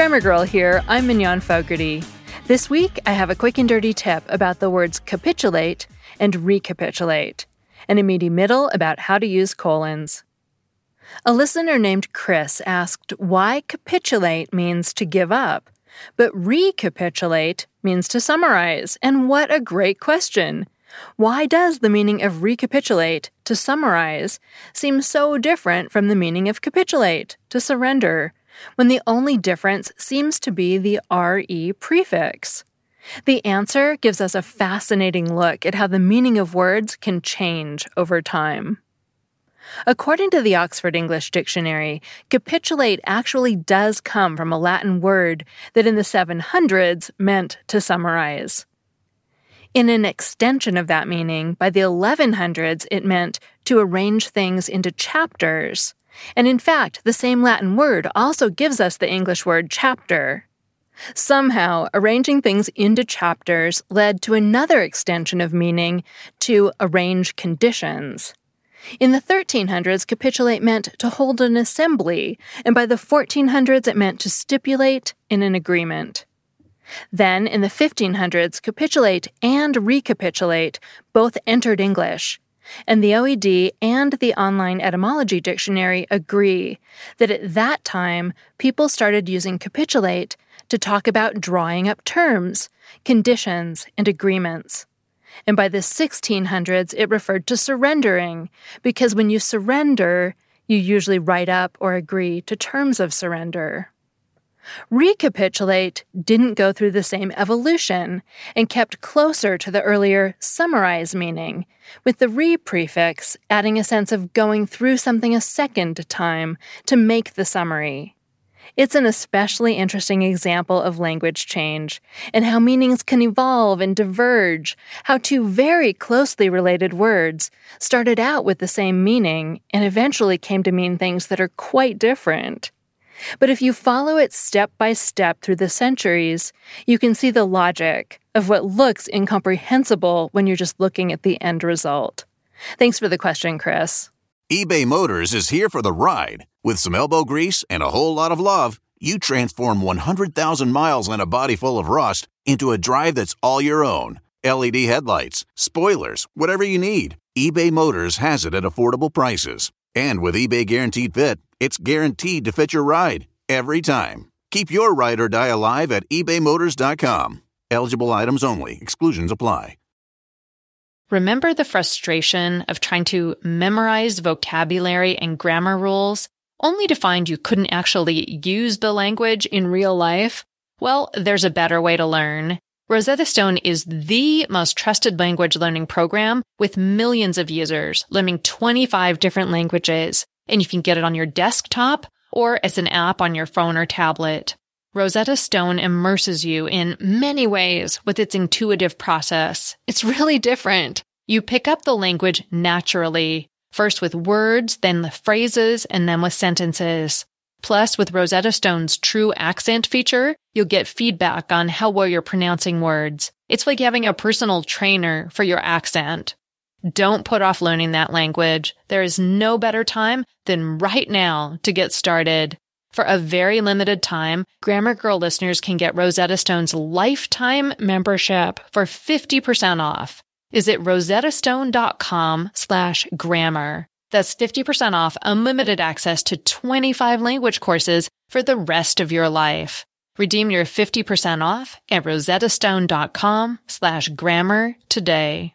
Grammar Girl here. I'm Mignon Fogarty. This week, I have a quick and dirty tip about the words capitulate and recapitulate, and a meaty middle about how to use colons. A listener named Chris asked why capitulate means to give up, but recapitulate means to summarize, and what a great question! Why does the meaning of recapitulate, to summarize, seem so different from the meaning of capitulate, to surrender? When the only difference seems to be the RE prefix? The answer gives us a fascinating look at how the meaning of words can change over time. According to the Oxford English Dictionary, capitulate actually does come from a Latin word that in the 700s meant to summarize. In an extension of that meaning, by the 1100s, it meant to arrange things into chapters. And in fact, the same Latin word also gives us the English word chapter. Somehow, arranging things into chapters led to another extension of meaning to arrange conditions. In the 1300s, capitulate meant to hold an assembly, and by the 1400s, it meant to stipulate in an agreement. Then, in the 1500s, capitulate and recapitulate both entered English, and the OED and the online etymology dictionary agree that at that time, people started using capitulate to talk about drawing up terms, conditions, and agreements. And by the 1600s, it referred to surrendering, because when you surrender, you usually write up or agree to terms of surrender. Recapitulate didn't go through the same evolution and kept closer to the earlier summarize meaning, with the re prefix adding a sense of going through something a second time to make the summary. It's an especially interesting example of language change and how meanings can evolve and diverge, how two very closely related words started out with the same meaning and eventually came to mean things that are quite different. But if you follow it step by step through the centuries, you can see the logic of what looks incomprehensible when you're just looking at the end result. Thanks for the question, Chris. eBay Motors is here for the ride. With some elbow grease and a whole lot of love, you transform 100,000 miles and a body full of rust into a drive that's all your own. LED headlights, spoilers, whatever you need, eBay Motors has it at affordable prices. And with eBay Guaranteed Fit, it's guaranteed to fit your ride every time. Keep your ride or die alive at ebaymotors.com. Eligible items only, exclusions apply. Remember the frustration of trying to memorize vocabulary and grammar rules only to find you couldn't actually use the language in real life? Well, there's a better way to learn. Rosetta Stone is the most trusted language learning program with millions of users learning 25 different languages and you can get it on your desktop or as an app on your phone or tablet. Rosetta Stone immerses you in many ways with its intuitive process. It's really different. You pick up the language naturally, first with words, then the phrases, and then with sentences. Plus, with Rosetta Stone's true accent feature, you'll get feedback on how well you're pronouncing words. It's like having a personal trainer for your accent. Don't put off learning that language. There is no better time than right now to get started. For a very limited time, Grammar Girl listeners can get Rosetta Stone's lifetime membership for 50% off. is at rosettastone.com slash grammar. That's 50% off unlimited access to 25 language courses for the rest of your life. Redeem your 50% off at rosettastone.com slash grammar today.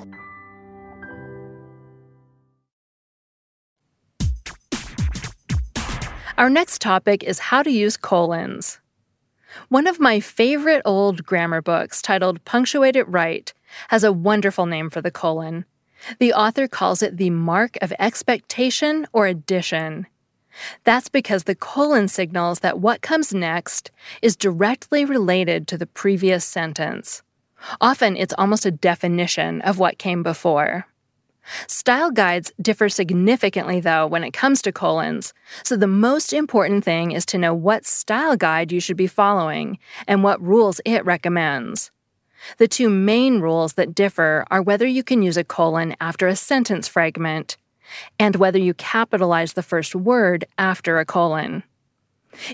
Our next topic is how to use colons. One of my favorite old grammar books, titled Punctuate It Right, has a wonderful name for the colon. The author calls it the mark of expectation or addition. That's because the colon signals that what comes next is directly related to the previous sentence. Often it's almost a definition of what came before. Style guides differ significantly, though, when it comes to colons, so the most important thing is to know what style guide you should be following and what rules it recommends. The two main rules that differ are whether you can use a colon after a sentence fragment and whether you capitalize the first word after a colon.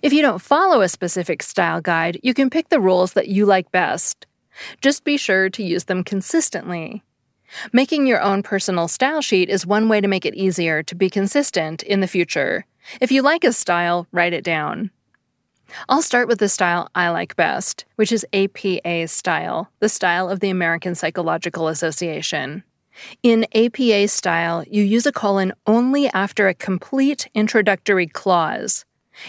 If you don't follow a specific style guide, you can pick the rules that you like best. Just be sure to use them consistently. Making your own personal style sheet is one way to make it easier to be consistent in the future. If you like a style, write it down. I'll start with the style I like best, which is APA style, the style of the American Psychological Association. In APA style, you use a colon only after a complete introductory clause.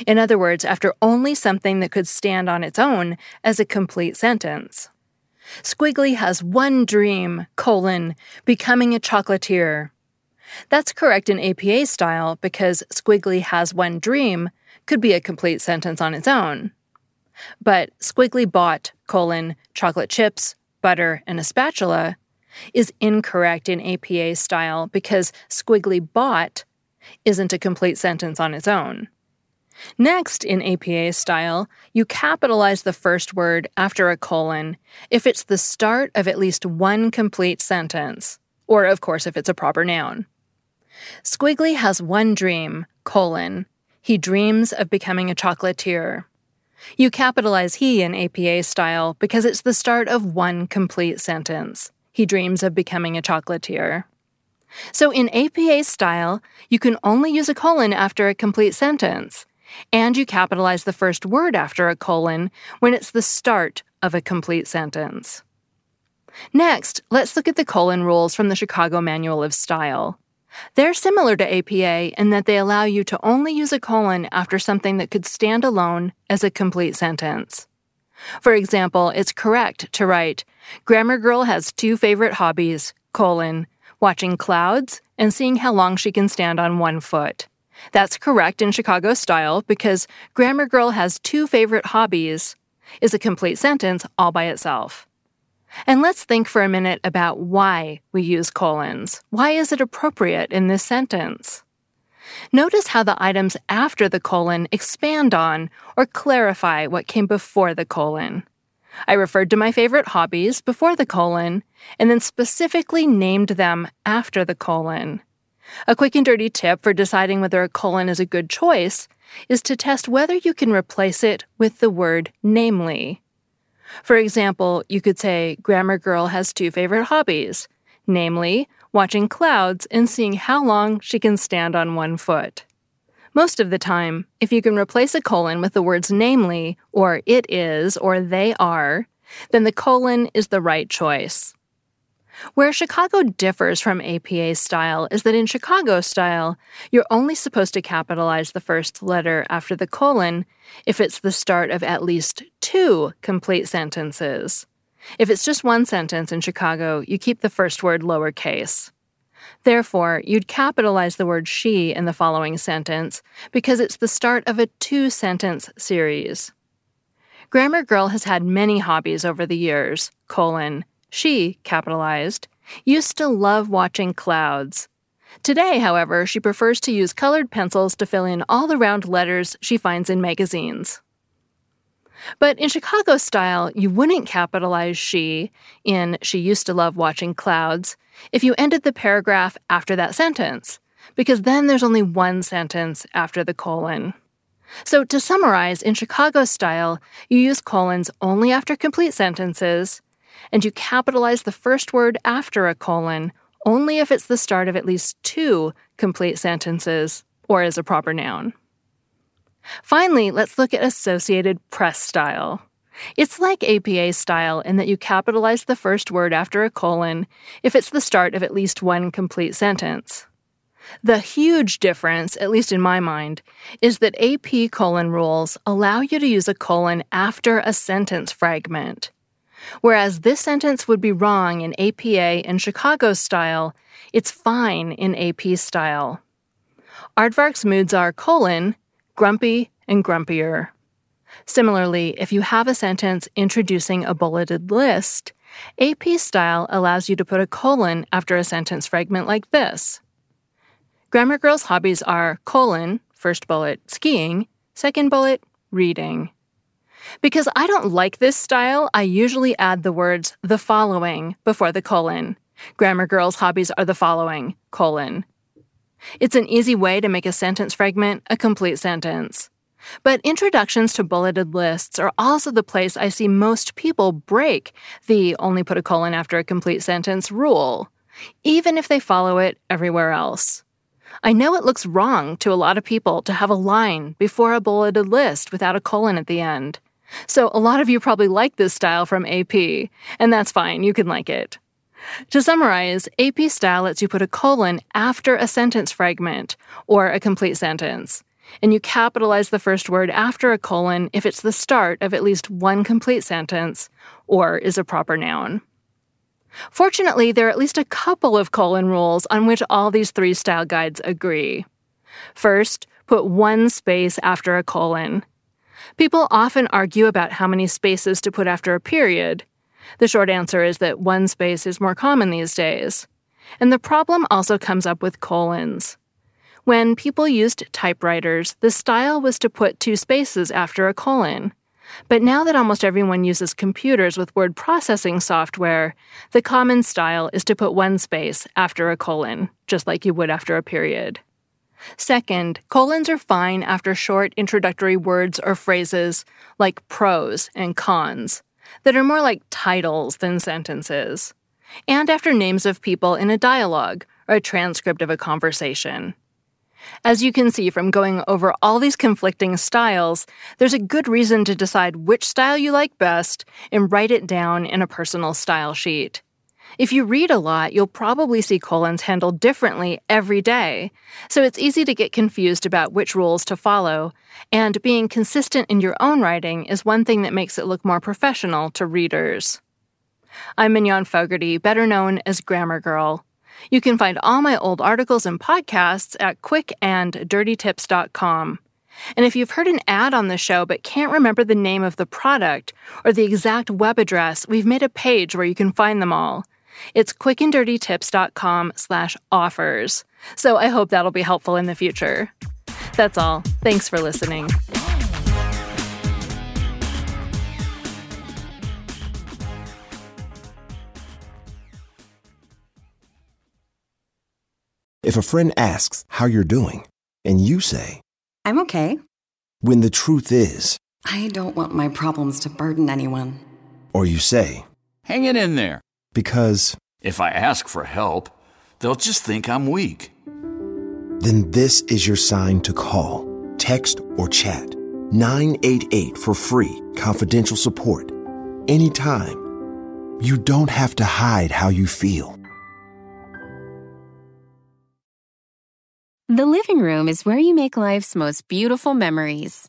In other words, after only something that could stand on its own as a complete sentence. Squiggly has one dream, colon, becoming a chocolatier. That's correct in APA style because Squiggly has one dream could be a complete sentence on its own. But Squiggly bought, colon, chocolate chips, butter, and a spatula is incorrect in APA style because Squiggly bought isn't a complete sentence on its own. Next, in APA style, you capitalize the first word after a colon if it's the start of at least one complete sentence, or of course if it's a proper noun. Squiggly has one dream, colon. He dreams of becoming a chocolatier. You capitalize he in APA style because it's the start of one complete sentence. He dreams of becoming a chocolatier. So in APA style, you can only use a colon after a complete sentence, and you capitalize the first word after a colon when it's the start of a complete sentence. Next, let's look at the colon rules from the Chicago Manual of Style. They're similar to APA in that they allow you to only use a colon after something that could stand alone as a complete sentence. For example, it's correct to write, Grammar Girl has two favorite hobbies, colon, watching clouds and seeing how long she can stand on one foot. That's correct in Chicago style because Grammar Girl has two favorite hobbies is a complete sentence all by itself. And let's think for a minute about why we use colons. Why is it appropriate in this sentence? Notice how the items after the colon expand on or clarify what came before the colon. I referred to my favorite hobbies before the colon and then specifically named them after the colon. A quick and dirty tip for deciding whether a colon is a good choice is to test whether you can replace it with the word namely. For example, you could say, Grammar Girl has two favorite hobbies, namely, watching clouds and seeing how long she can stand on one foot. Most of the time, if you can replace a colon with the words namely, or it is, or they are, then the colon is the right choice. Where Chicago differs from APA style is that in Chicago style, you're only supposed to capitalize the first letter after the colon if it's the start of at least two complete sentences. If it's just one sentence in Chicago, you keep the first word lowercase. Therefore, you'd capitalize the word she in the following sentence because it's the start of a two sentence series. Grammar Girl has had many hobbies over the years, colon, she capitalized, used to love watching clouds. Today, however, she prefers to use colored pencils to fill in all the round letters she finds in magazines. But in Chicago style, you wouldn't capitalize she in she used to love watching clouds if you ended the paragraph after that sentence, because then there's only one sentence after the colon. So to summarize, in Chicago style, you use colons only after complete sentences, and you capitalize the first word after a colon only if it's the start of at least two complete sentences or is a proper noun. Finally, let's look at Associated Press style. It's like APA style in that you capitalize the first word after a colon if it's the start of at least one complete sentence. The huge difference, at least in my mind, is that AP colon rules allow you to use a colon after a sentence fragment. Whereas this sentence would be wrong in APA and Chicago style, it's fine in AP style. Aardvark's moods are colon, grumpy, and grumpier. Similarly, if you have a sentence introducing a bulleted list, AP style allows you to put a colon after a sentence fragment like this. Grammar Girl's hobbies are colon, first bullet, skiing, second bullet, reading. Because I don't like this style, I usually add the words the following before the colon. Grammar Girl's hobbies are the following, colon. It's an easy way to make a sentence fragment a complete sentence. But introductions to bulleted lists are also the place I see most people break the only put a colon after a complete sentence rule, even if they follow it everywhere else. I know it looks wrong to a lot of people to have a line before a bulleted list without a colon at the end. So a lot of you probably like this style from AP, and that's fine, you can like it. To summarize, AP style lets you put a colon after a sentence fragment or a complete sentence. And you capitalize the first word after a colon if it's the start of at least one complete sentence or is a proper noun. Fortunately, there are at least a couple of colon rules on which all these three style guides agree. First, put one space after a colon. People often argue about how many spaces to put after a period, the short answer is that one space is more common these days. And the problem also comes up with colons. When people used typewriters, the style was to put two spaces after a colon. But now that almost everyone uses computers with word processing software, the common style is to put one space after a colon, just like you would after a period. Second, colons are fine after short introductory words or phrases like pros and cons that are more like titles than sentences, and after names of people in a dialogue or a transcript of a conversation. As you can see from going over all these conflicting styles, there's a good reason to decide which style you like best and write it down in a personal style sheet. If you read a lot, you'll probably see colons handled differently every day, so it's easy to get confused about which rules to follow, and being consistent in your own writing is one thing that makes it look more professional to readers. I'm Mignon Fogarty, better known as Grammar Girl. You can find all my old articles and podcasts at quickanddirtytips.com. And if you've heard an ad on the show but can't remember the name of the product or the exact web address, we've made a page where you can find them all. It's quickanddirtytips.com slash offers. So I hope that'll be helpful in the future. That's all. Thanks for listening. If a friend asks how you're doing, and you say, I'm okay. When the truth is, I don't want my problems to burden anyone. Or you say, Hang it in there. Because if I ask for help, they'll just think I'm weak. Then this is your sign to call, text, or chat 988 for free, confidential support. Anytime. You don't have to hide how you feel. The living room is where you make life's most beautiful memories.